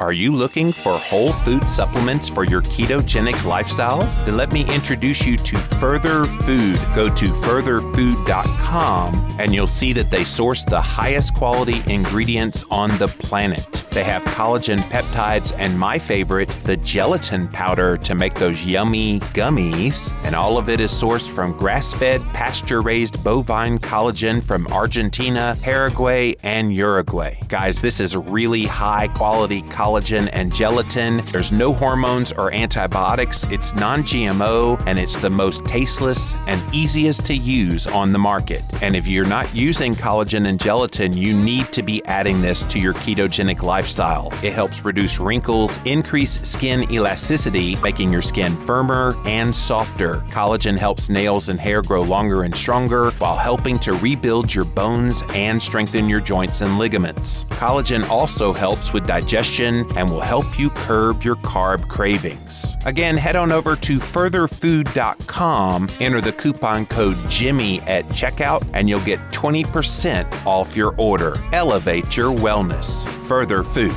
Are you looking for whole food supplements for your ketogenic lifestyle? Then let me introduce you to Further Food. Go to furtherfood.com and you'll see that they source the highest quality ingredients on the planet. They have collagen peptides and my favorite, the gelatin powder to make those yummy gummies. And all of it is sourced from grass fed, pasture raised bovine collagen from Argentina, Paraguay, and Uruguay. Guys, this is really high quality collagen and gelatin. There's no hormones or antibiotics. It's non GMO and it's the most tasteless and easiest to use on the market. And if you're not using collagen and gelatin, you need to be adding this to your ketogenic lifestyle. It helps reduce wrinkles, increase skin elasticity, making your skin firmer and softer. Collagen helps nails and hair grow longer and stronger while helping to rebuild your bones and strengthen your joints and ligaments. Collagen also helps with digestion and will help you curb your carb cravings. Again, head on over to furtherfood.com, enter the coupon code Jimmy at checkout, and you'll get 20% off your order. Elevate your wellness. Further Food.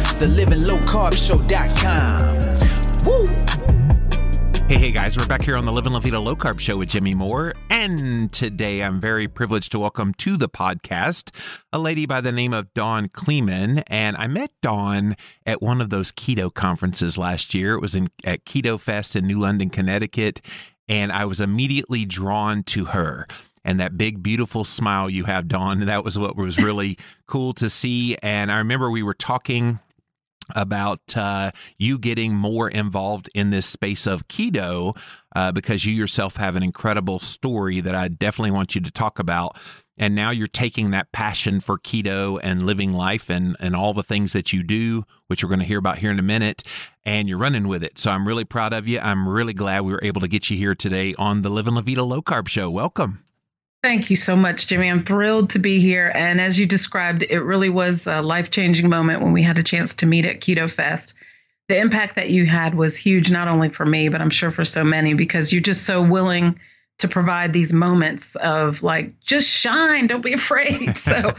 the Living Low Carb Show.com. Woo! Hey, hey guys, we're back here on the Living La Vida Low Carb Show with Jimmy Moore. And today I'm very privileged to welcome to the podcast a lady by the name of Dawn Klemann. And I met Dawn at one of those keto conferences last year. It was in, at Keto Fest in New London, Connecticut. And I was immediately drawn to her and that big beautiful smile you have dawn that was what was really cool to see and i remember we were talking about uh, you getting more involved in this space of keto uh, because you yourself have an incredible story that I definitely want you to talk about. And now you're taking that passion for keto and living life and, and all the things that you do, which we're going to hear about here in a minute, and you're running with it. So I'm really proud of you. I'm really glad we were able to get you here today on the Living La Vida Low Carb Show. Welcome. Thank you so much, Jimmy. I'm thrilled to be here. And as you described, it really was a life changing moment when we had a chance to meet at Keto Fest. The impact that you had was huge, not only for me, but I'm sure for so many, because you're just so willing to provide these moments of like, just shine, don't be afraid. So,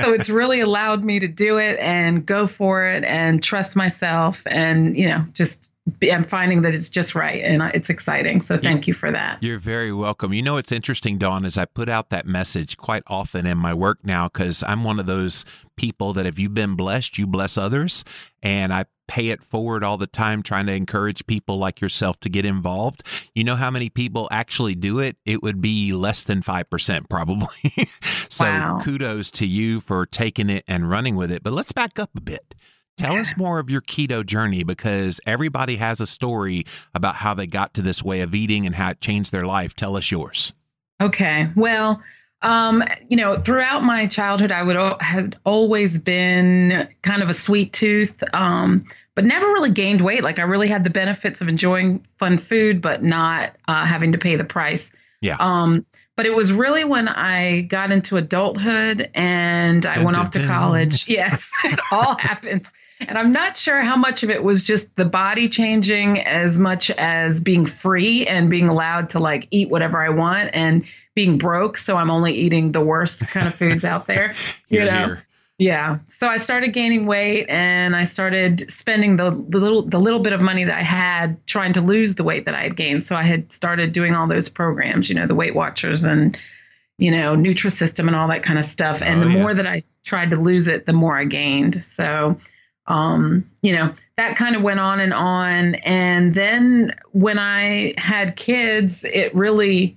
so it's really allowed me to do it and go for it and trust myself and, you know, just I'm finding that it's just right and it's exciting. So thank you for that. You're very welcome. You know, it's interesting, Dawn, is I put out that message quite often in my work now because I'm one of those people that if you've been blessed, you bless others. And I pay it forward all the time, trying to encourage people like yourself to get involved. You know how many people actually do it? It would be less than 5%, probably. so Wow. kudos to you for taking it and running with it. But let's back up a bit. Tell us more of your keto journey because everybody has a story about how they got to this way of eating and how it changed their life. Tell us yours. Okay. Well, um, you know, throughout my childhood, I would had always been kind of a sweet tooth, um, but never really gained weight. Like I really had the benefits of enjoying fun food, but not uh, having to pay the price. Yeah. Um, but it was really when I got into adulthood and I Dun, went dun, off to dun. college. Yes, it all happens. And I'm not sure how much of it was just the body changing as much as being free and being allowed to like eat whatever I want and being broke. So I'm only eating the worst kind of foods out there. You Here, know? here. Yeah. So I started gaining weight and I started spending the, the little the little bit of money that I had trying to lose the weight that I had gained. So I had started doing all those programs, you know, the Weight Watchers and you know, Nutrisystem and all that kind of stuff. And Oh, the yeah. more that I tried to lose it, the more I gained. So um, you know, that kind of went on and on. And then when I had kids, it really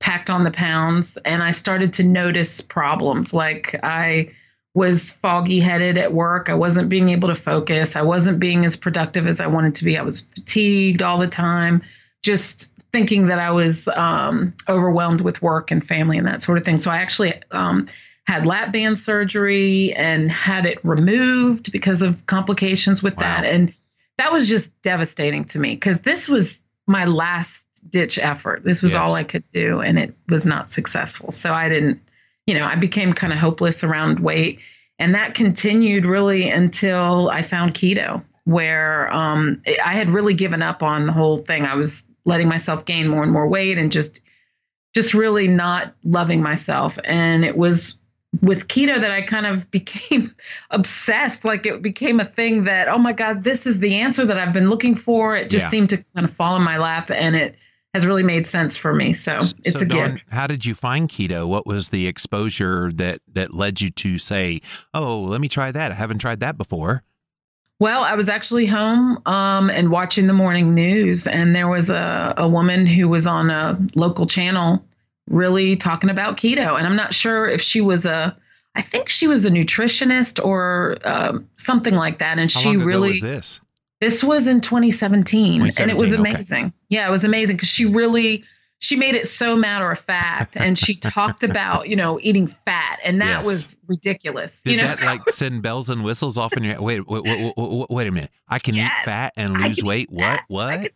packed on the pounds and I started to notice problems. Like I was foggy headed at work. I wasn't being able to focus. I wasn't being as productive as I wanted to be. I was fatigued all the time, just thinking that I was um, overwhelmed with work and family and that sort of thing. So I actually um, had lap band surgery and had it removed because of complications with wow. that. And that was just devastating to me because this was my last ditch effort. This was yes. all I could do, and it was not successful. So I didn't, you know, I became kind of hopeless around weight. And that continued really until I found keto, where um, I had really given up on the whole thing. I was letting myself gain more and more weight and just just really not loving myself and it was with keto that I kind of became obsessed. Like it became a thing that oh my god this is the answer that I've been looking for. It just yeah. seemed to kind of fall in my lap and it has really made sense for me. So it's so a Dawn, gift. how did you find keto? What was the exposure that that led you to say oh let me try that. I haven't tried that before. Well, I was actually home um, and watching the morning news, and there was a, a woman who was on a local channel really talking about keto. And I'm not sure if she was a, I think she was a nutritionist or uh, something like that. And How she really. was this? This was in 2017, 2017 and it was amazing. Okay. Yeah, it was amazing because she really she made it so matter of fact and she talked about you know eating fat and that yes. was ridiculous Did you know that like send bells and whistles off in your wait wait wait, wait, wait a minute i can yes, eat fat and lose weight what what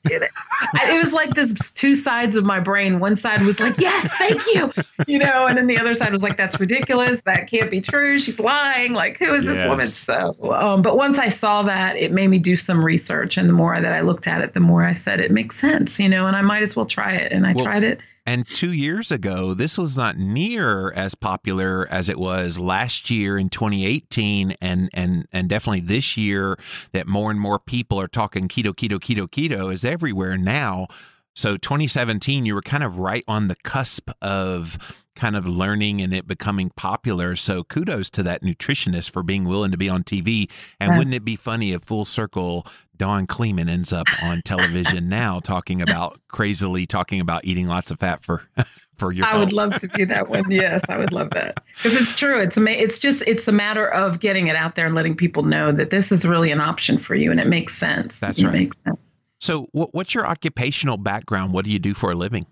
it was like this two sides of my brain. One side was like yes thank you you know and then the other side was like that's ridiculous. That can't be true. She's lying. Like who is yes. this woman? So um, but once i saw that it made me do some research. And the more that i looked at it the more i said it makes sense you know and i might as well try it. And i well, tried it and two years ago, this was not near as popular as it was last year in 2018, and and and definitely this year. That more and more people are talking keto, keto, keto, keto is everywhere now. So 2017, you were kind of right on the cusp of kind of learning and it becoming popular. So kudos to that nutritionist for being willing to be on TV. And yes. wouldn't it be funny if full circle Dawn Klemann ends up on television now talking about crazily talking about eating lots of fat for for your I health. would love to do that one. Yes, I would love that. Cuz it's true. It's ama- it's just it's a matter of getting it out there and letting people know that this is really an option for you and it makes sense. That's it right. Makes sense. So, what's your occupational background? What do you do for a living?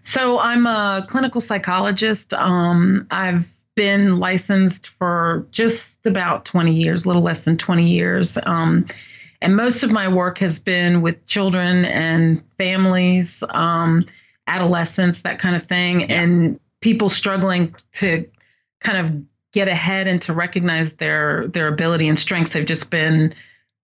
So, I'm a clinical psychologist. Um, I've been licensed for just about 20 years, a little less than 20 years. Um, and most of my work has been with children and families, um, adolescents, that kind of thing, yeah. and people struggling to kind of get ahead and to recognize their their ability and strengths. They've just been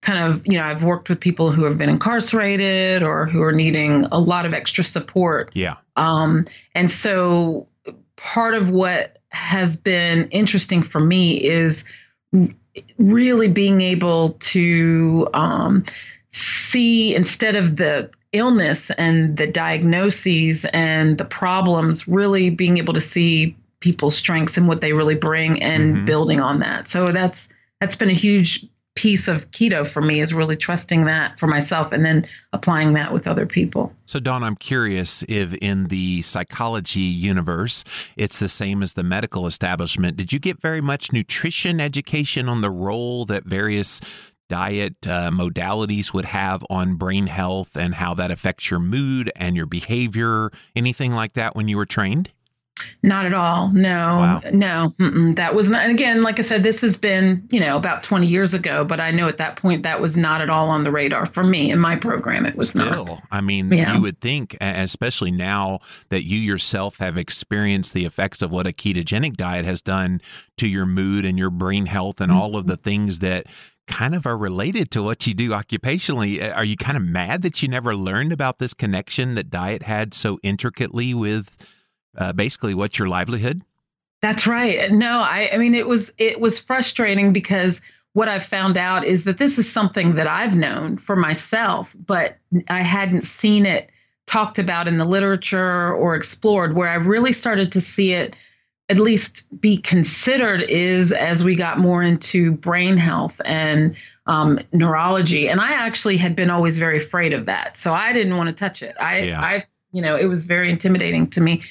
kind of, you know, I've worked with people who have been incarcerated or who are needing a lot of extra support. Yeah. Um, and so part of what has been interesting for me is really being able to um, see instead of the illness and the diagnoses and the problems, really being able to see people's strengths and what they really bring and mm-hmm. building on that. So that's that's been a huge piece of keto for me is really trusting that for myself and then applying that with other people. So, Dawn, I'm curious if in the psychology universe, it's the same as the medical establishment. Did you get very much nutrition education on the role that various diet uh, modalities would have on brain health and how that affects your mood and your behavior? Anything like that when you were trained? Not at all. No, wow. no, that was not. And again, like I said, this has been, you know, about 20 years ago, but I know at that point that was not at all on the radar for me in my program. It was Still, not. I mean, yeah. you would think, especially now that you yourself have experienced the effects of what a ketogenic diet has done to your mood and your brain health and mm-hmm. all of the things that kind of are related to what you do occupationally. Are you kind of mad that you never learned about this connection that diet had so intricately with? Uh, basically what's your livelihood? That's right. No, I, I mean it was it was frustrating because what I've found out is that this is something that I've known for myself, but I hadn't seen it talked about in the literature or explored. Where I really started to see it at least be considered is as we got more into brain health and um, neurology. And I actually had been always very afraid of that, so I didn't want to touch it. I, yeah. I, you know, it was very intimidating to me.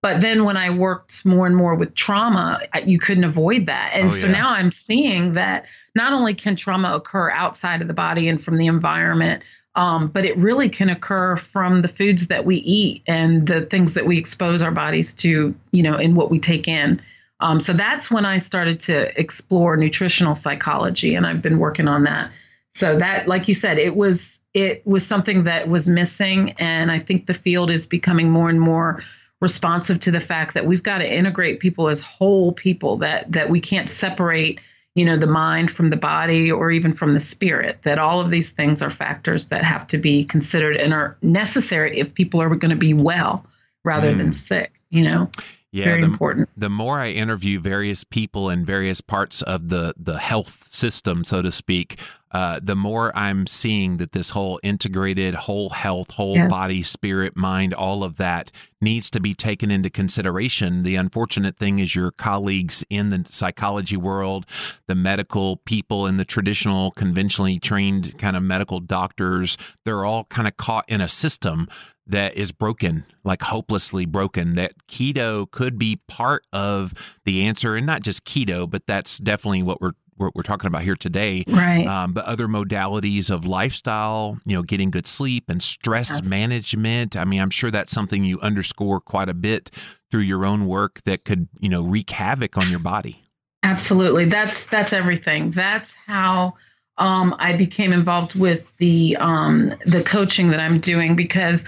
But then when I worked more and more with trauma, you couldn't avoid that. And oh, so yeah. now I'm seeing that not only can trauma occur outside of the body and from the environment, um, but it really can occur from the foods that we eat and the things that we expose our bodies to, you know, and what we take in. Um, so that's when I started to explore nutritional psychology, and I've been working on that. So that, like you said, it was it was something that was missing, and I think the field is becoming more and more responsive to the fact that we've got to integrate people as whole people that that we can't separate you know the mind from the body or even from the spirit that all of these things are factors that have to be considered and are necessary if people are going to be well rather mm. than sick you know yeah, very the, important. The more I interview various people in various parts of the the health system, so to speak, uh, the more I'm seeing that this whole integrated whole health, whole body, spirit, mind, all of that needs to be taken into consideration. The unfortunate thing is your colleagues in the psychology world, the medical people in the traditional, conventionally trained kind of medical doctors, they're all kind of caught in a system that is broken, like hopelessly broken, that keto could be part of the answer. And not just keto, but that's definitely what we're what we're talking about here today. Right. Um, but other modalities of lifestyle, you know, getting good sleep and stress management. I mean, I'm sure that's something you underscore quite a bit through your own work that could, you know, wreak havoc on your body. Absolutely. That's that's everything. That's how um, I became involved with the um, the coaching that I'm doing because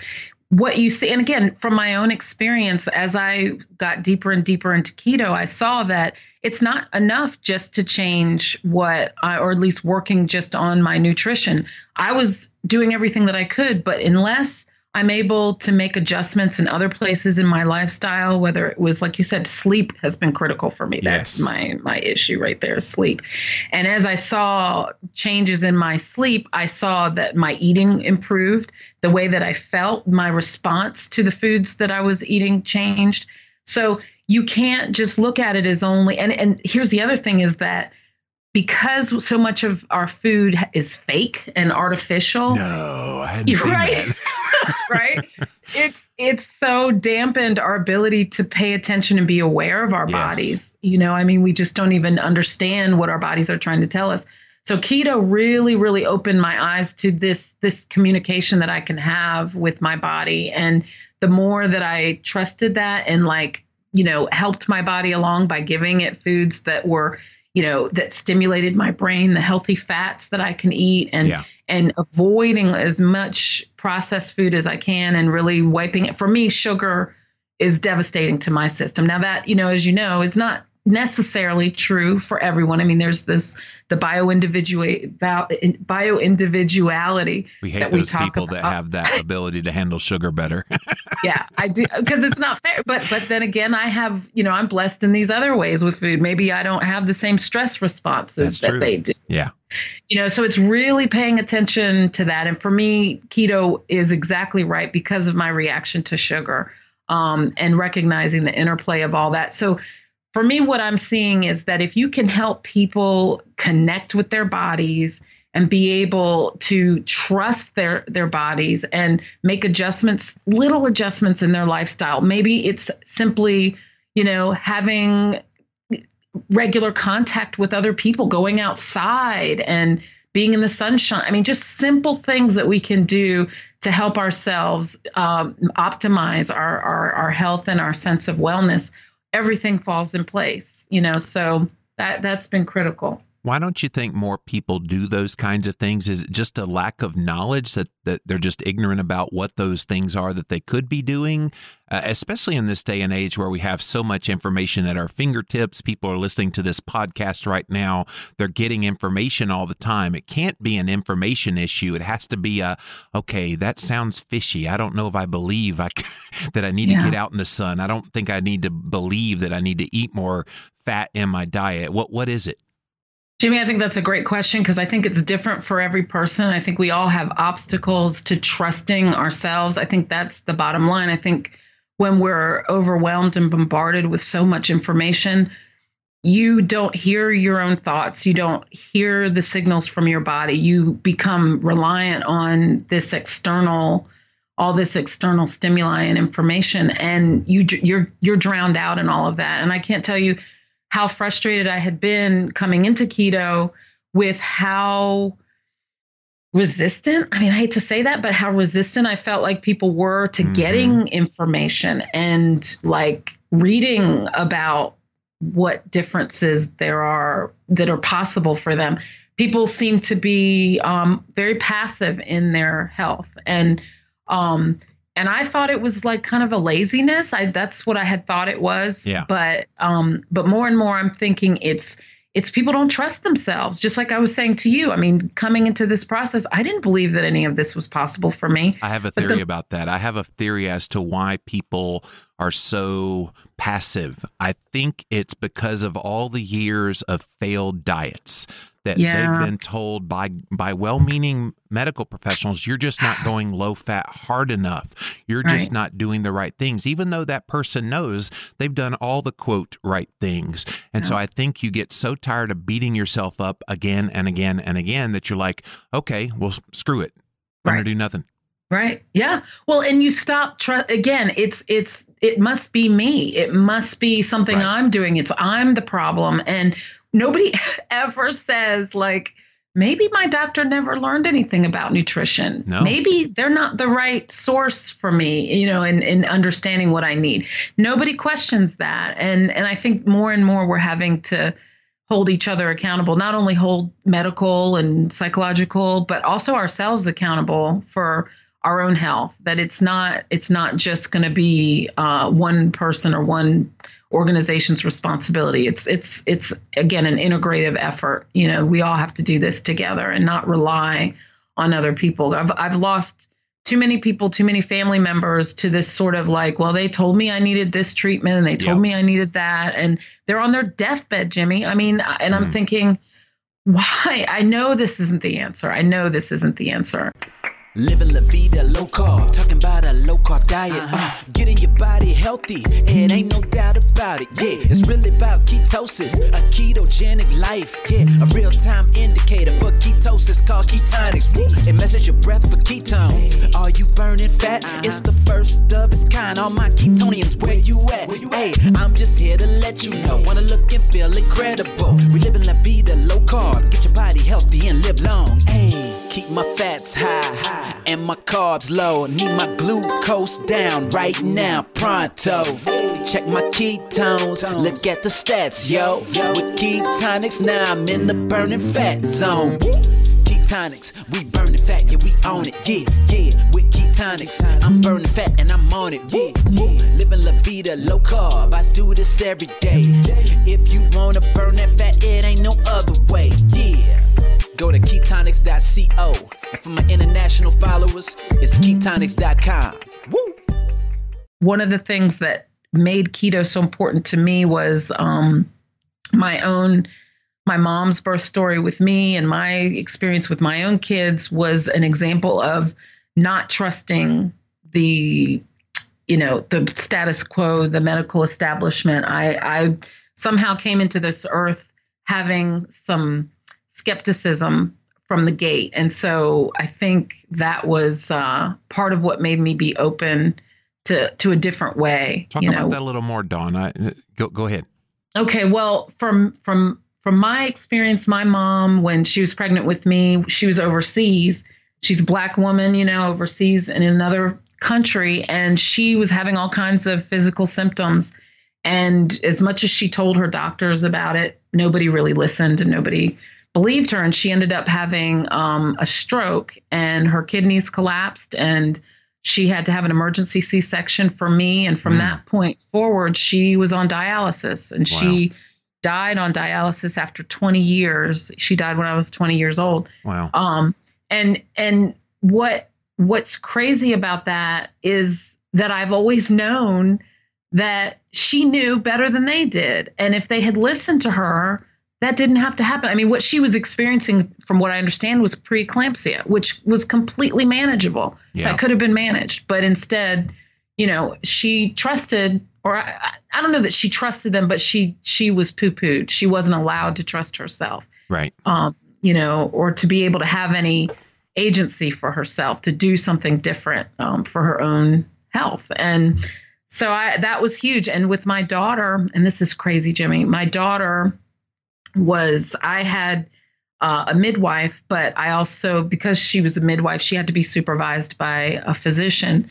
what you see, and again, from my own experience, as I got deeper and deeper into keto, I saw that it's not enough just to change what, I, or at least working just on my nutrition. I was doing everything that I could, but unless I'm able to make adjustments in other places in my lifestyle, whether it was like you said, sleep has been critical for me. That's my my issue right there, sleep. And as I saw changes in my sleep, I saw that my eating improved, the way that I felt, my response to the foods that I was eating changed. So you can't just look at it as only and and here's the other thing is that because so much of our food is fake and artificial. No, I hadn't right? Right? It's it's so dampened our ability to pay attention and be aware of our yes. bodies. You know, I mean, we just don't even understand what our bodies are trying to tell us. So keto really, really opened my eyes to this this communication that I can have with my body. And the more that I trusted that and like, you know, helped my body along by giving it foods that were you know that stimulated my brain the healthy fats that i can eat and yeah. and avoiding as much processed food as i can and really wiping it. For me sugar is devastating to my system. Now that you know as you know is not necessarily true for everyone. I mean, there's this the bio individual bio individuality. We hate those we people about. that have that ability to handle sugar better. yeah, I do because it's not fair. But but then again, I have you know I'm blessed in these other ways with food. Maybe I don't have the same stress responses That's that true. they do. Yeah. You know, so it's really paying attention to that. And for me, keto is exactly right because of my reaction to sugar um, and recognizing the interplay of all that. So for me, what I'm seeing is that if you can help people connect with their bodies and be able to trust their their bodies and make adjustments, little adjustments in their lifestyle. Maybe it's simply, you know, having regular contact with other people, going outside and being in the sunshine. I mean, just simple things that we can do to help ourselves um, optimize our, our our health and our sense of wellness everything falls in place, you know, so that that's been critical. Why don't you think more people do those kinds of things? Is it just a lack of knowledge that, that they're just ignorant about what those things are that they could be doing? Uh, especially in this day and age where we have so much information at our fingertips. People are listening to this podcast right now. They're getting information all the time. It can't be an information issue. It has to be a, okay, that sounds fishy. I don't know if I believe I, that I need yeah. to get out in the sun. I don't think I need to believe that I need to eat more fat in my diet. What What is it? Jimmy, I think that's a great question because I think it's different for every person. I think we all have obstacles to trusting ourselves. I think that's the bottom line. I think when we're overwhelmed and bombarded with so much information, you don't hear your own thoughts. You don't hear the signals from your body. You become reliant on this external all this external stimuli and information and you you're you're drowned out in all of that. And I can't tell you how frustrated I had been coming into keto with how resistant i mean i hate to say that but how resistant i felt like people were to mm-hmm. getting information and like reading about what differences there are that are possible for them. People seem to be um, very passive in their health, and um, and I thought it was like kind of a laziness. I that's what I had thought it was. Yeah. But um, but more and more, I'm thinking it's it's people don't trust themselves. Just like I was saying to you. I mean, coming into this process, I didn't believe that any of this was possible for me. I have a theory the, about that. I have a theory as to why people are so passive. I think it's because of all the years of failed diets that yeah. they've been told by by well-meaning medical professionals you're just not going low fat hard enough you're right. just not doing the right things even though that person knows they've done all the quote right things and yeah. so i think you get so tired of beating yourself up again and again and again that you're like okay well screw it i'm right. gonna do nothing Right. Yeah. Well, and you stop tr- again, it's it's it must be me. It must be something right. I'm doing. It's I'm the problem and nobody ever says like maybe my doctor never learned anything about nutrition. No. Maybe they're not the right source for me, you know, in, in understanding what I need. Nobody questions that. And and I think more and more we're having to hold each other accountable, not only hold medical and psychological, but also ourselves accountable for our own health. That it's not it's not just going to be uh, one person or one organization's responsibility. It's it's it's again an integrative effort. You know, we all have to do this together and not rely on other people. I've I've lost too many people, too many family members to this sort of like, well, they told me I needed this treatment and they told yep. me I needed that and they're on their deathbed, Jimmy. I mean, and I'm mm. thinking, why? I know this isn't the answer. I know this isn't the answer. Living la vida low carb, talking about a low carb diet. Uh-huh. Uh, getting your body healthy, it ain't no doubt about it. Yeah, it's really about ketosis, a ketogenic life. Yeah, a real time indicator for ketosis called Ketonix. It measures your breath for ketones. Are you burning fat? Uh-huh. It's the first of its kind. All my ketonians, where you at? Hey, I'm just here to let you know. Wanna look and feel incredible. We live in la vida low carb, get your body healthy and live long. Hey, keep my fats high high and my carbs low. Need my glucose down right now, pronto. Check my ketones, look at the stats, yo. With Ketonix, now I'm in the burning fat zone. Ketonix, we burning fat, yeah, we own it, yeah, yeah. With Ketonix, I'm burning fat and I'm on it, yeah, yeah. Living la vida, low carb, I do this every day. If you wanna burn that fat, it ain't no other way, yeah. Go to ketonix.co. And for my international followers, it's ketonix.com. Woo! One of the things that made keto so important to me was um, my own my mom's birth story with me and my experience with my own kids was an example of not trusting the you know the status quo the medical establishment i i somehow came into this earth having some skepticism from the gate. And so I think that was uh, part of what made me be open to to a different way. Talk about know. that a little more, Dawn. I, go go ahead. Okay. Well, from from from my experience, my mom, when she was pregnant with me, she was overseas. She's a black woman, you know, overseas in another country, and she was having all kinds of physical symptoms. And as much as she told her doctors about it, nobody really listened and nobody believed her, and she ended up having um, a stroke, and her kidneys collapsed, and she had to have an emergency C-section for me. And from mm. that point forward, she was on dialysis, and wow. she died on dialysis after 20 years. She died when I was 20 years old. Wow. Um, and and what what's crazy about that is that I've always known that she knew better than they did. And if they had listened to her, that didn't have to happen. I mean, what she was experiencing, from what I understand, was preeclampsia, which was completely manageable. Yeah. That could have been managed, but instead, you know, she trusted, or I, I don't know that she trusted them, but she she was poo pooed. She wasn't allowed to trust herself, right? Um, you know, or to be able to have any agency for herself to do something different um, for her own health, and so I that was huge. And with my daughter, and this is crazy, Jimmy, my daughter was I had uh, a midwife, but I also, because she was a midwife, she had to be supervised by a physician.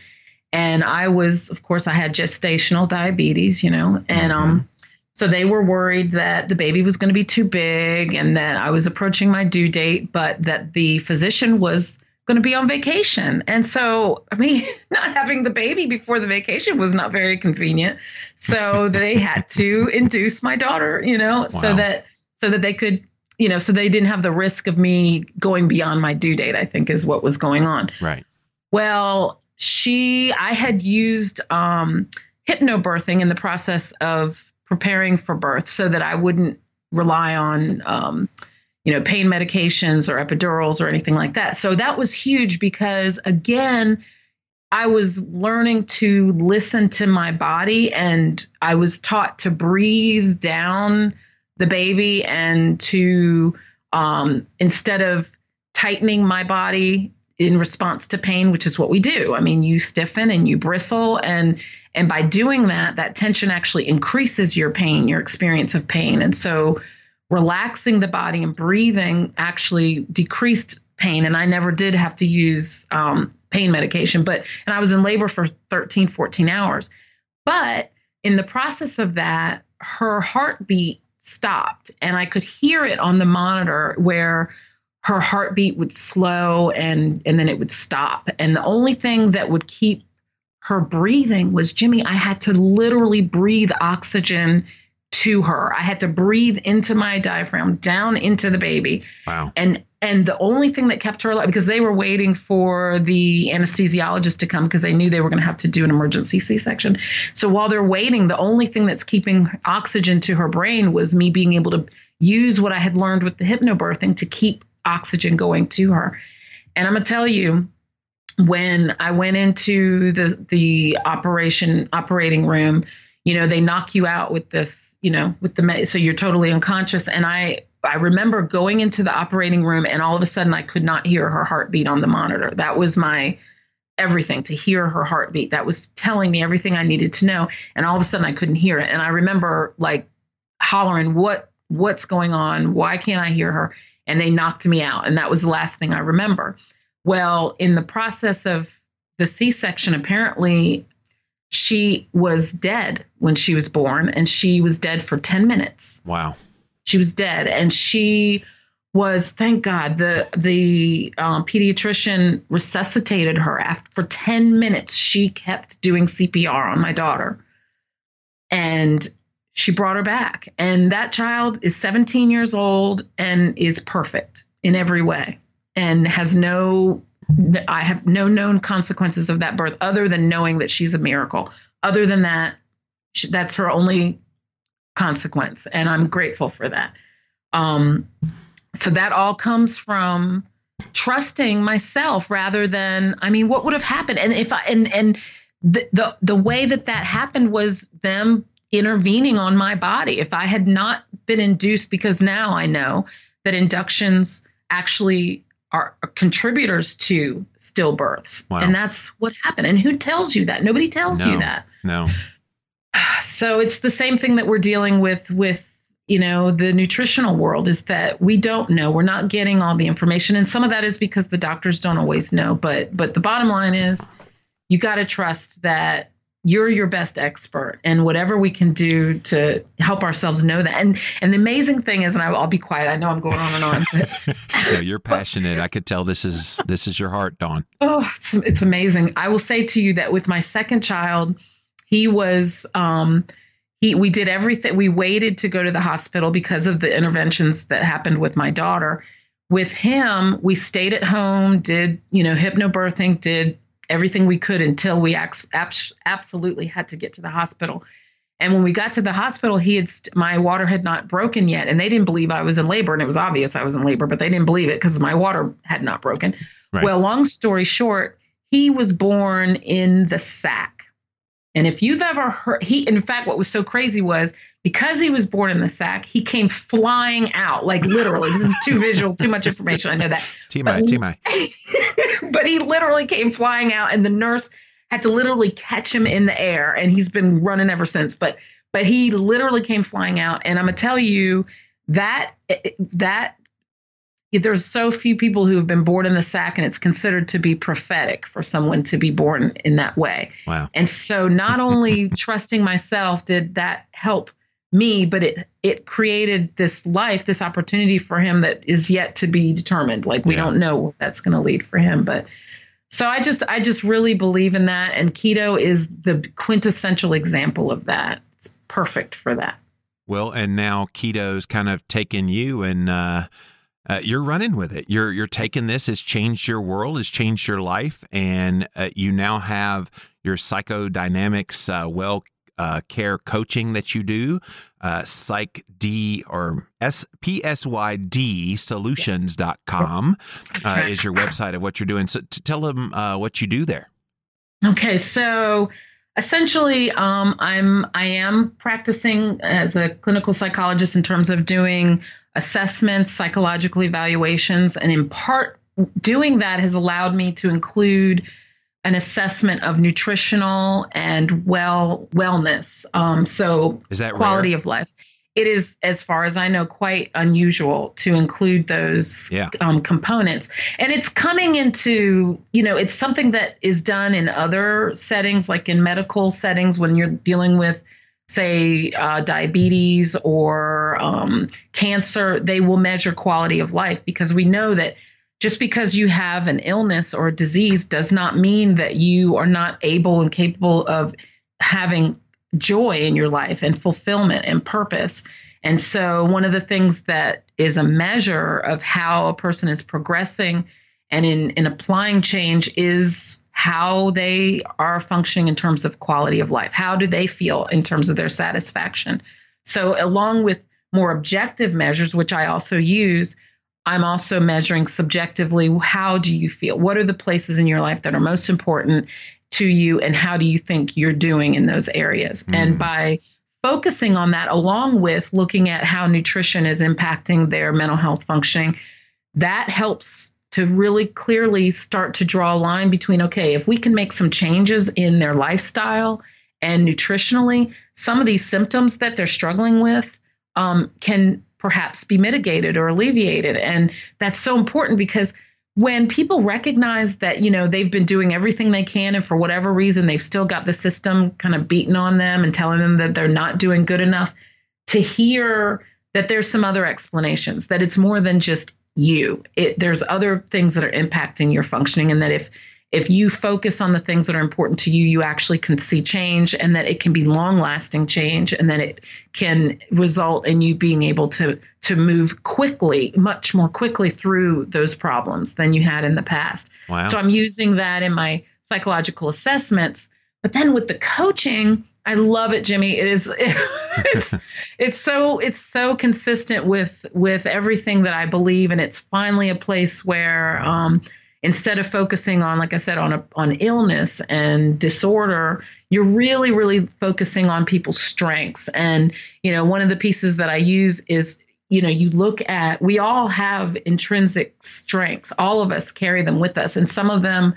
And I was, of course, I had gestational diabetes, you know, and um, mm-hmm. um, So they were worried that the baby was going to be too big and that I was approaching my due date, but that the physician was going to be on vacation. And so, I mean, not having the baby before the vacation was not very convenient. So they had to induce my daughter, you know, wow. so that so that they could, you know, so they didn't have the risk of me going beyond my due date, I think is what was going on. Right. Well, she I had used um hypnobirthing in the process of preparing for birth so that I wouldn't rely on, um, you know, pain medications or epidurals or anything like that. So that was huge because, again, I was learning to listen to my body and I was taught to breathe down the baby and to, um, instead of tightening my body in response to pain, which is what we do. I mean, you stiffen and you bristle and and by doing that, that tension actually increases your pain, your experience of pain. And so relaxing the body and breathing actually decreased pain. And I never did have to use um, pain medication, but, and I was in labor for 13, 14 hours. But in the process of that, her heartbeat stopped and I could hear it on the monitor where her heartbeat would slow and and then it would stop. And the only thing that would keep her breathing was Jimmy, I had to literally breathe oxygen to her. I had to breathe into my diaphragm, down into the baby. Wow. And and the only thing that kept her alive because they were waiting for the anesthesiologist to come because they knew they were going to have to do an emergency C-section. So while they're waiting, the only thing that's keeping oxygen to her brain was me being able to use what I had learned with the hypnobirthing to keep oxygen going to her. And I'm going to tell you, when I went into the the operation operating room, you know, they knock you out with this, you know, with the so you're totally unconscious. And I I remember going into the operating room and all of a sudden I could not hear her heartbeat on the monitor. That was my everything to hear her heartbeat. That was telling me everything I needed to know. And all of a sudden I couldn't hear it. And I remember like hollering, what what's going on? Why can't I hear her? And they knocked me out. And that was the last thing I remember. Well, in the process of the C section, apparently she was dead when she was born, and she was dead for 10 minutes. Wow. She was dead. And she was thank God the the um, pediatrician resuscitated her after for 10 minutes she kept doing CPR on my daughter and she brought her back and that child is 17 years old and is perfect in every way and has no I have no known consequences of that birth other than knowing that she's a miracle. Other than that, she, that's her only consequence, and I'm grateful for that. Um, so that all comes from trusting myself rather than I mean, what would have happened? And if I and and the the the way that that happened was them intervening on my body. If I had not been induced, because now I know that inductions actually are contributors to stillbirths. Wow. And that's what happened. And who tells you that? Nobody tells no, you that. No. So it's the same thing that we're dealing with with you know the nutritional world is that we don't know we're not getting all the information and some of that is because the doctors don't always know but but the bottom line is you got to trust that you're your best expert and whatever we can do to help ourselves know that. And and the amazing thing is and I, will be quiet. I know i'm going on and on but, no, you're passionate. I could tell this is this is your heart dawn. Oh it's, it's amazing. I will say to you that with my second child he was um he we did everything we waited to go to the hospital because of the interventions that happened with my daughter. With him we stayed at home did you know hypnobirthing did everything we could until we absolutely had to get to the hospital. And when we got to the hospital, he had st- my water had not broken yet, and they didn't believe I was in labor, and it was obvious I was in labor, but they didn't believe it because my water had not broken. Right. Well, long story short, he was born in the sac. And if you've ever heard, he, in fact, what was so crazy was because he was born in the sack, he came flying out, like literally. this is too visual, too much information. I know that. TMI, TMI. but he literally came flying out, and the nurse had to literally catch him in the air, and he's been running ever since. But but he literally came flying out, and I'm gonna tell you that eh, eh, that there's so few people who have been born in the sack and it's considered to be prophetic for someone to be born in that way. Wow. And so, not only trusting myself did that help me, but it it created this life, this opportunity for him that is yet to be determined. Like we yeah. don't know what that's going to lead for him, but so I just I just really believe in that and keto is the quintessential example of that. It's perfect for that. Well, and now keto's kind of taken you and uh, uh, you're running with it. You're you're taking this. It's changed your world. It's changed your life, and uh, you now have your psychodynamics uh, well uh, care coaching that you do, uh, psych d or s p s y d solutions.com uh, is your website of what you're doing. So t- tell them uh, what you do there. Okay, so essentially, um, I'm I am practicing as a clinical psychologist in terms of doing assessments, psychological evaluations, and in part doing that has allowed me to include an assessment of nutritional and well wellness. Um, so is that right quality rare? of life. It is, as far as I know, quite unusual to include those yeah. um, components. And it's coming into, you know, it's something that is done in other settings, like in medical settings when you're dealing with, say, uh, diabetes or um, cancer. They will measure quality of life because we know that just because you have an illness or a disease does not mean that you are not able and capable of having joy in your life and fulfillment and purpose. And so, one of the things that is a measure of how a person is progressing and in, in applying change is how they are functioning in terms of quality of life. How do they feel in terms of their satisfaction? So, along with more objective measures, which I also use, I'm also measuring subjectively how do you feel? What are the places in your life that are most important to you, and how do you think you're doing in those areas? Mm. And by focusing on that, along with looking at how nutrition is impacting their mental health functioning, that helps to really clearly start to draw a line between okay, if we can make some changes in their lifestyle and nutritionally, some of these symptoms that they're struggling with um, can perhaps be mitigated or alleviated. And that's so important because when people recognize that, you know, they've been doing everything they can and for whatever reason they've still got the system kind of beating on them and telling them that they're not doing good enough, to hear that there's some other explanations, that it's more than just you. It, there's other things that are impacting your functioning, and that if if you focus on the things that are important to you, you actually can see change and that it can be long lasting change and that it can result in you being able to to move quickly, much more quickly through those problems than you had in the past. Wow. So I'm using that in my psychological assessments. But then with the coaching, I love it, Jimmy. It is it's it's so it's so consistent with with everything that I believe, and it's finally a place where um, instead of focusing on like i said on a, on illness and disorder you're really really focusing on people's strengths and you know one of the pieces that i use is you know you look at we all have intrinsic strengths all of us carry them with us and some of them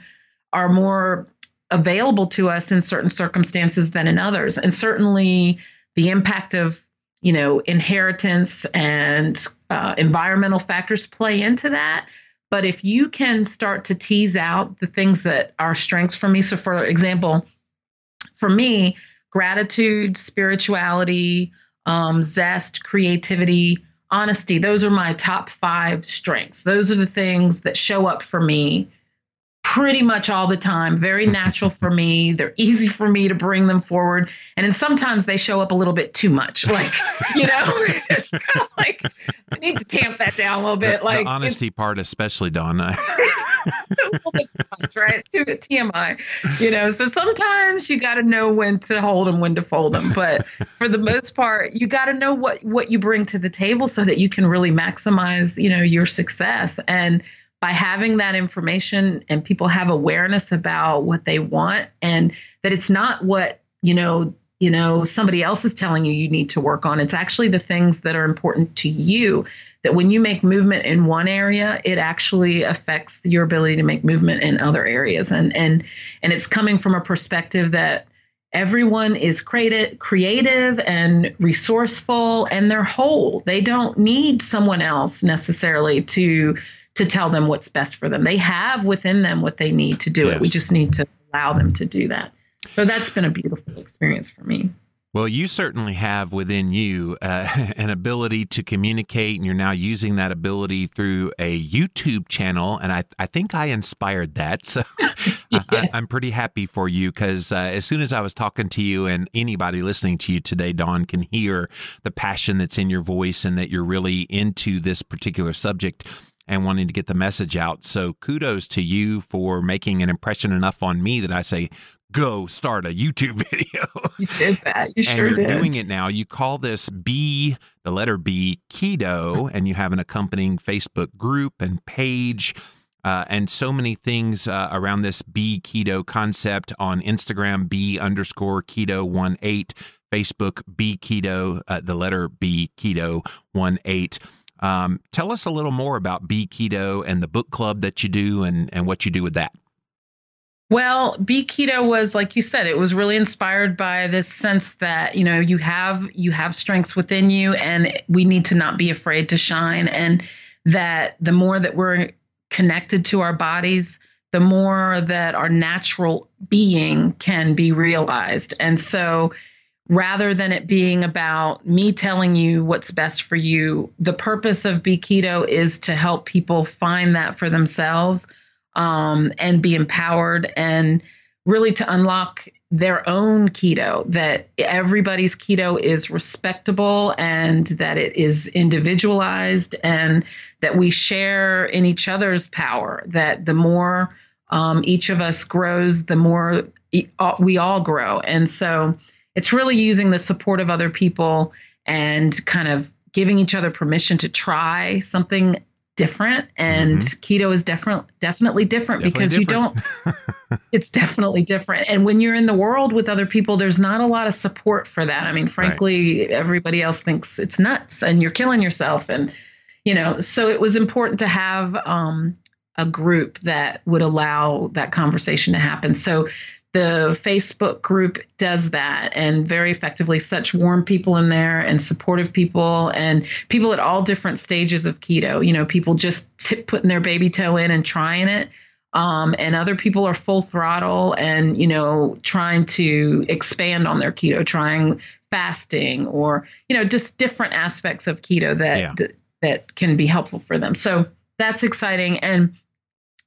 are more available to us in certain circumstances than in others and certainly the impact of you know inheritance and uh, environmental factors play into that but if you can start to tease out the things that are strengths for me, so for example, for me, gratitude, spirituality, um, zest, creativity, honesty, those are my top five strengths. Those are the things that show up for me pretty much all the time. Very natural for me. They're easy for me to bring them forward. And then sometimes they show up a little bit too much. Like, you know, it's kind of like I need to tamp that down a little bit. The, like the honesty part, especially Donna. much, right? To TMI, you know. So sometimes you got to know when to hold them, when to fold them. But for the most part, you got to know what what you bring to the table so that you can really maximize, you know, your success. And by having that information and people have awareness about what they want and that it's not what you know you know somebody else is telling you you need to work on. It's actually the things that are important to you that when you make movement in one area it actually affects your ability to make movement in other areas. And and and it's coming from a perspective that everyone is creative creative and resourceful and they're whole. They don't need someone else necessarily to to tell them what's best for them. They have within them what they need to do yes. it. We just need to allow them to do that. So that's been a beautiful experience for me. Well, you certainly have within you uh, an ability to communicate, and you're now using that ability through a YouTube channel. And I, I think I inspired that. So yeah. I, am pretty happy for you because uh, as soon as I was talking to you, and anybody listening to you today, Dawn, can hear the passion that's in your voice and that you're really into this particular subject and wanting to get the message out. So kudos to you for making an impression enough on me that I say, go start a YouTube video. You did that. You and sure you're did. doing it now. You call this B, the letter B, keto, and you have an accompanying Facebook group and page. Uh, and so many things uh, around this B keto concept on Instagram, B underscore keto one eight, Facebook B keto, uh, the letter B keto one eight. Um, tell us a little more about B keto and the book club that you do and, and what you do with that. Well, B keto was like you said, it was really inspired by this sense that, you know, you have you have strengths within you and we need to not be afraid to shine and that the more that we're connected to our bodies, the more that our natural being can be realized. And so rather than it being about me telling you what's best for you, the purpose of B keto is to help people find that for themselves um, and be empowered and really to unlock their own keto that everybody's keto is respectable and that it is individualized and that we share in each other's power that the more um, each of us grows the more we all grow. And so it's really using the support of other people and kind of giving each other permission to try something different and mm-hmm. keto is definitely definitely different definitely because different. you don't it's definitely different and when you're in the world with other people there's not a lot of support for that i mean frankly right. everybody else thinks it's nuts and you're killing yourself and you know so it was important to have um, a group that would allow that conversation to happen so the Facebook group does that and very effectively. Such warm people in there and supportive people and people at all different stages of keto. You know, people just tip, putting their baby toe in and trying it. Um, and other people are full throttle and you know trying to expand on their keto, trying fasting or you know just different aspects of keto that yeah. that, that can be helpful for them. So that's exciting and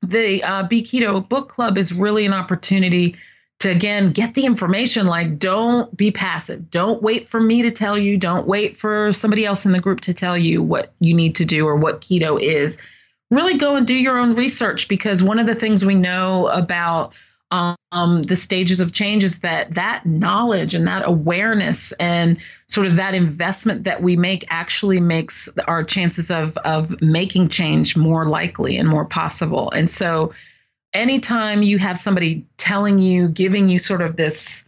the uh, B Keto Book Club is really an opportunity to again get the information like don't be passive. Don't wait for me to tell you. Don't wait for somebody else in the group to tell you what you need to do or what keto is. Really go and do your own research because one of the things we know about um, the stages of change is that that knowledge and that awareness and sort of that investment that we make actually makes our chances of of making change more likely and more possible. And so anytime you have somebody telling you, giving you sort of this,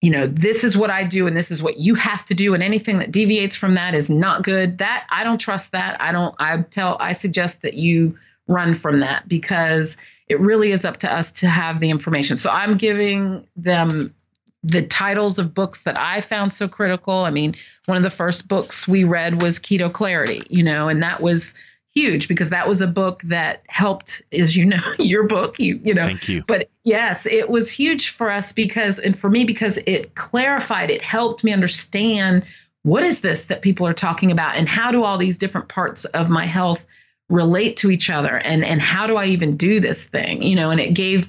you know, this is what I do and this is what you have to do, and anything that deviates from that is not good. That I don't trust that. I don't, I tell, I suggest that you run from that because it really is up to us to have the information. So I'm giving them the titles of books that I found so critical. I mean, one of the first books we read was Keto Clarity, you know, and that was huge because that was a book that helped as you know your book you you know thank you but yes it was huge for us because and for me because it clarified it helped me understand what is this that people are talking about and how do all these different parts of my health relate to each other and and how do i even do this thing you know and it gave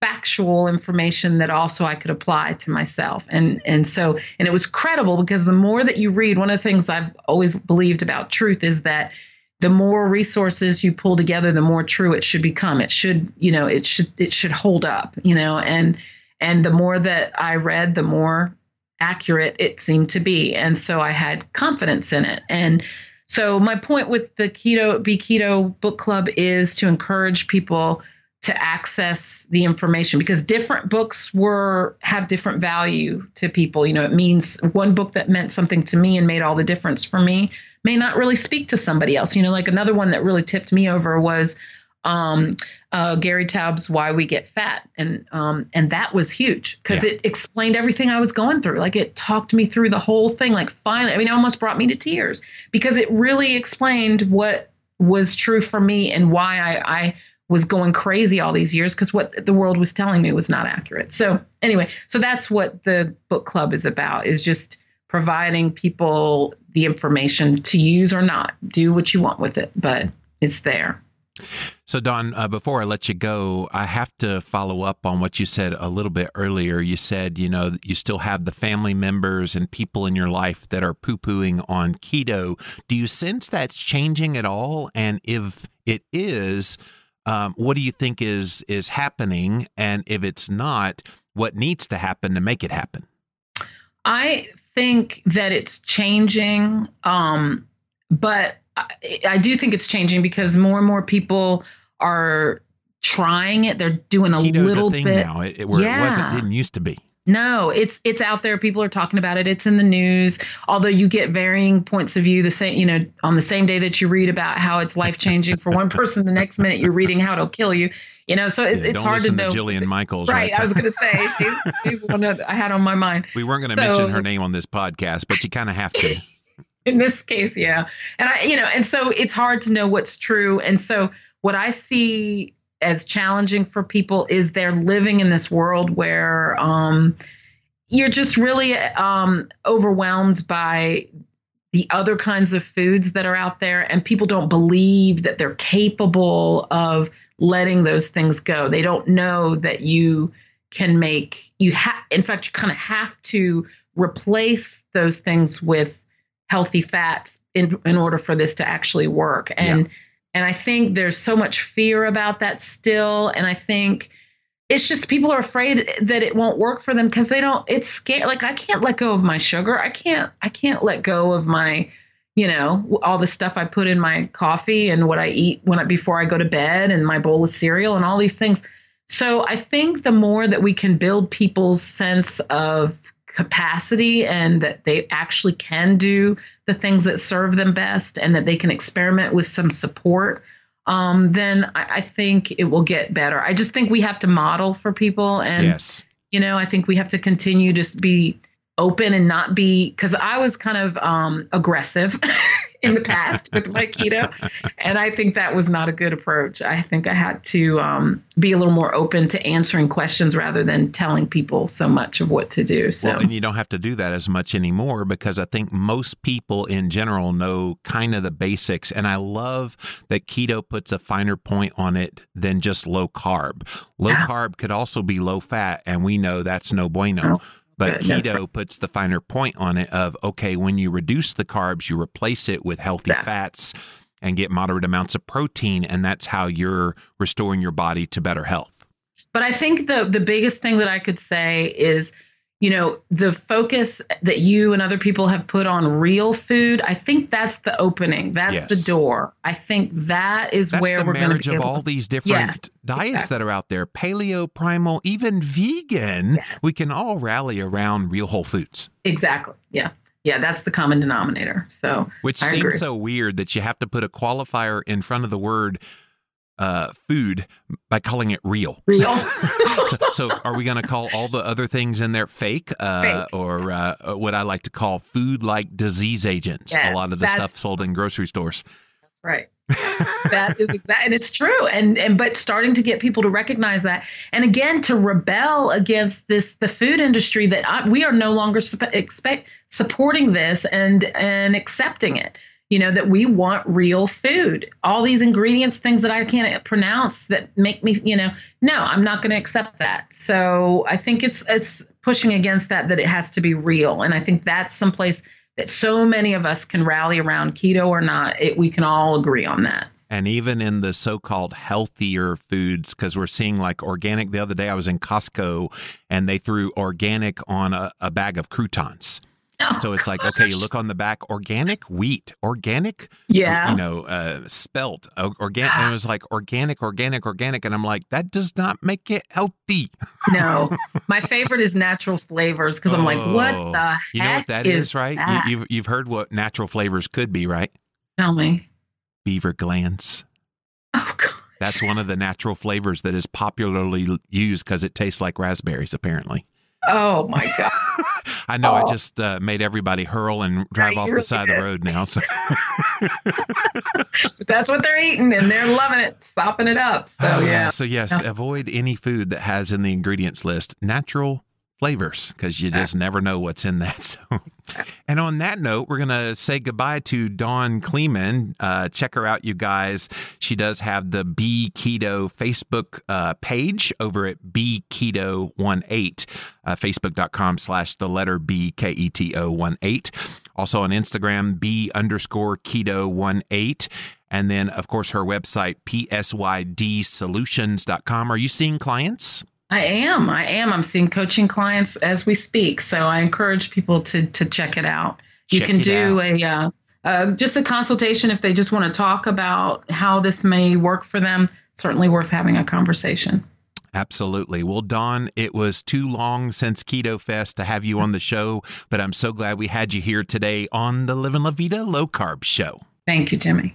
factual information that also I could apply to myself. And and so and it was credible because the more that you read, one of the things I've always believed about truth is that the more resources you pull together the more true it should become. It should you know it should it should hold up you know and and the more that i read the more accurate it seemed to be. And so i had confidence in it. And so my point with the keto B keto book club is to encourage people to access the information because different books were have different value to people. You know it means one book that meant something to me and made all the difference for me may not really speak to somebody else. You know, like another one that really tipped me over was um, uh, Gary Taubes' "Why We Get Fat," and um, and that was huge because yeah. it explained everything I was going through. Like it talked me through the whole thing. Like finally, I mean, it almost brought me to tears because it really explained what was true for me and why I, I was going crazy all these years because what the world was telling me was not accurate. So anyway, so that's what the book club is about is just providing people the information to use or not. Do what you want with it, but it's there. So, Dawn, uh, before I let you go, I have to follow up on what you said a little bit earlier. You said, you know, you still have the family members and people in your life that are poo pooing on keto. Do you sense that's changing at all? And if it is, um, what do you think is is happening? And if it's not, what needs to happen to make it happen? I think that it's changing, um, but I, I do think it's changing because more and more people are trying it. They're doing a Keto's little a thing bit. now, it, where Yeah. it wasn't didn't used to be. No, it's it's out there. People are talking about it. It's in the news. Although you get varying points of view. The same, you know, on the same day that you read about how it's life changing for one person, the next minute you're reading how it'll kill you. You know, so it's, Yeah, it's don't hard to know. to Jillian Michaels. right. I was going to say she's, she's one that I had on my mind. we weren't going to so- mention her name on this podcast, but you kind of have to. in this case yeah and i you know and so it's hard to know what's true and so what i see as challenging for people is they're living in this world where um you're just really um overwhelmed by the other kinds of foods that are out there and people don't believe that they're capable of letting those things go. They don't know that you can make you have in fact you kind of have to replace those things with healthy fats in in order for this to actually work. And and i think there's so much fear about that still and i think it's just people are afraid that it won't work for them because they don't it's scary like i can't let go of my sugar. I can't i can't let go of my you know all the stuff i put in my coffee and what i eat when I, before i go to bed and my bowl of cereal and all these things. So i think the more that we can build people's sense of capacity and that they actually can do the things that serve them best and that they can experiment with some support um, then I, I think it will get better i just think we have to model for people and yes. you know i think we have to continue to be open and not be because i was kind of um, aggressive in the past with my keto and i think that was not a good approach i think i had to um, be a little more open to answering questions rather than telling people so much of what to do so Well, and you don't have to do that as much anymore because I think most people in general know kind of the basics. And I love that keto puts a finer point on it than just low carb. Low Yeah. carb could also be low fat, and we know that's no bueno. Oh, But keto puts the finer point on it of okay, when you reduce the carbs, you replace it with healthy Yeah. fats and get moderate amounts of protein, and that's how you're restoring your body to better health. But I think the the biggest thing that I could say is, you know, the focus that you and other people have put on real food. I think that's the opening. That's Yes. the door. I think that is That's where the we're going to marriage be of able all to, these different Yes, diets exactly. that are out there paleo, primal, even vegan. Yes. We can all rally around real whole foods, exactly. Yeah. Yeah, that's the common denominator. So which I seems agree. so weird that you have to put a qualifier in front of the word uh, food by calling it real. real. so, so are we going to call all the other things in there fake, uh, Fake. or uh, what I like to call food-like disease agents? a lot of the stuff sold in grocery stores. That's right. that is exact and it's true and and but starting to get people to recognize that and again to rebel against this the food industry that I, we are no longer expect supporting this and and accepting it you know that we want real food all these ingredients things that i can't pronounce that make me you know no i'm not going to accept that so i think it's it's pushing against that that it has to be real and i think that's someplace that so many of us can rally around keto or not it, we can all agree on that And even in the so called healthier foods, because we're seeing like organic. The other day I was in Costco and they threw organic on a, a bag of croutons. Oh, So it's like, okay, you look on the back, organic wheat, organic, yeah you know, uh, spelt, organic. And it was like organic, organic, organic. And I'm like, that does not make it healthy. no my favorite is natural flavors because i'm like what Oh, the heck You know what that is, is, right? that? You, you've, you've heard what natural flavors could be, right? tell me Beaver glands. oh god That's one of the natural flavors that is popularly used because it tastes like raspberries, apparently. Oh my god! I know. Oh. I just uh, made everybody hurl and drive off the side of the road now. So that's what they're eating, and they're loving it, sopping it up. So uh, yeah. So yes, yeah. avoid any food that has in the ingredients list natural flavors because you just never know what's in that. So, and on that note, we're gonna say goodbye to Dawn Klemann. Uh, check her out, you guys. She does have the B Keto Facebook uh, page over at B Keto 18, uh, facebook.com slash the letter B K E T O 18. Also on Instagram, B underscore keto 18. And then, of course, her website, psydsolutions.com. Are you seeing clients? I am. I am. I'm seeing coaching clients as we speak. So I encourage people to to check it out. You can do out. a uh, uh, just a consultation if they just want to talk about how this may work for them. Certainly worth having a conversation. Absolutely. Well, Dawn, it was too long since Keto Fest to have you on the show, but I'm so glad we had you here today on the Living La Vida Low Carb Show. Thank you, Jimmy.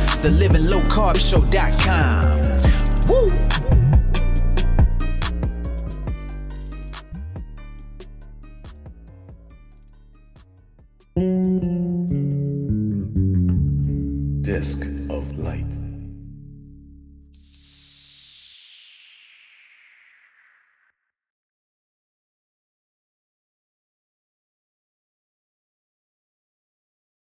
the Living Low Carb show.com. Woo! Disc.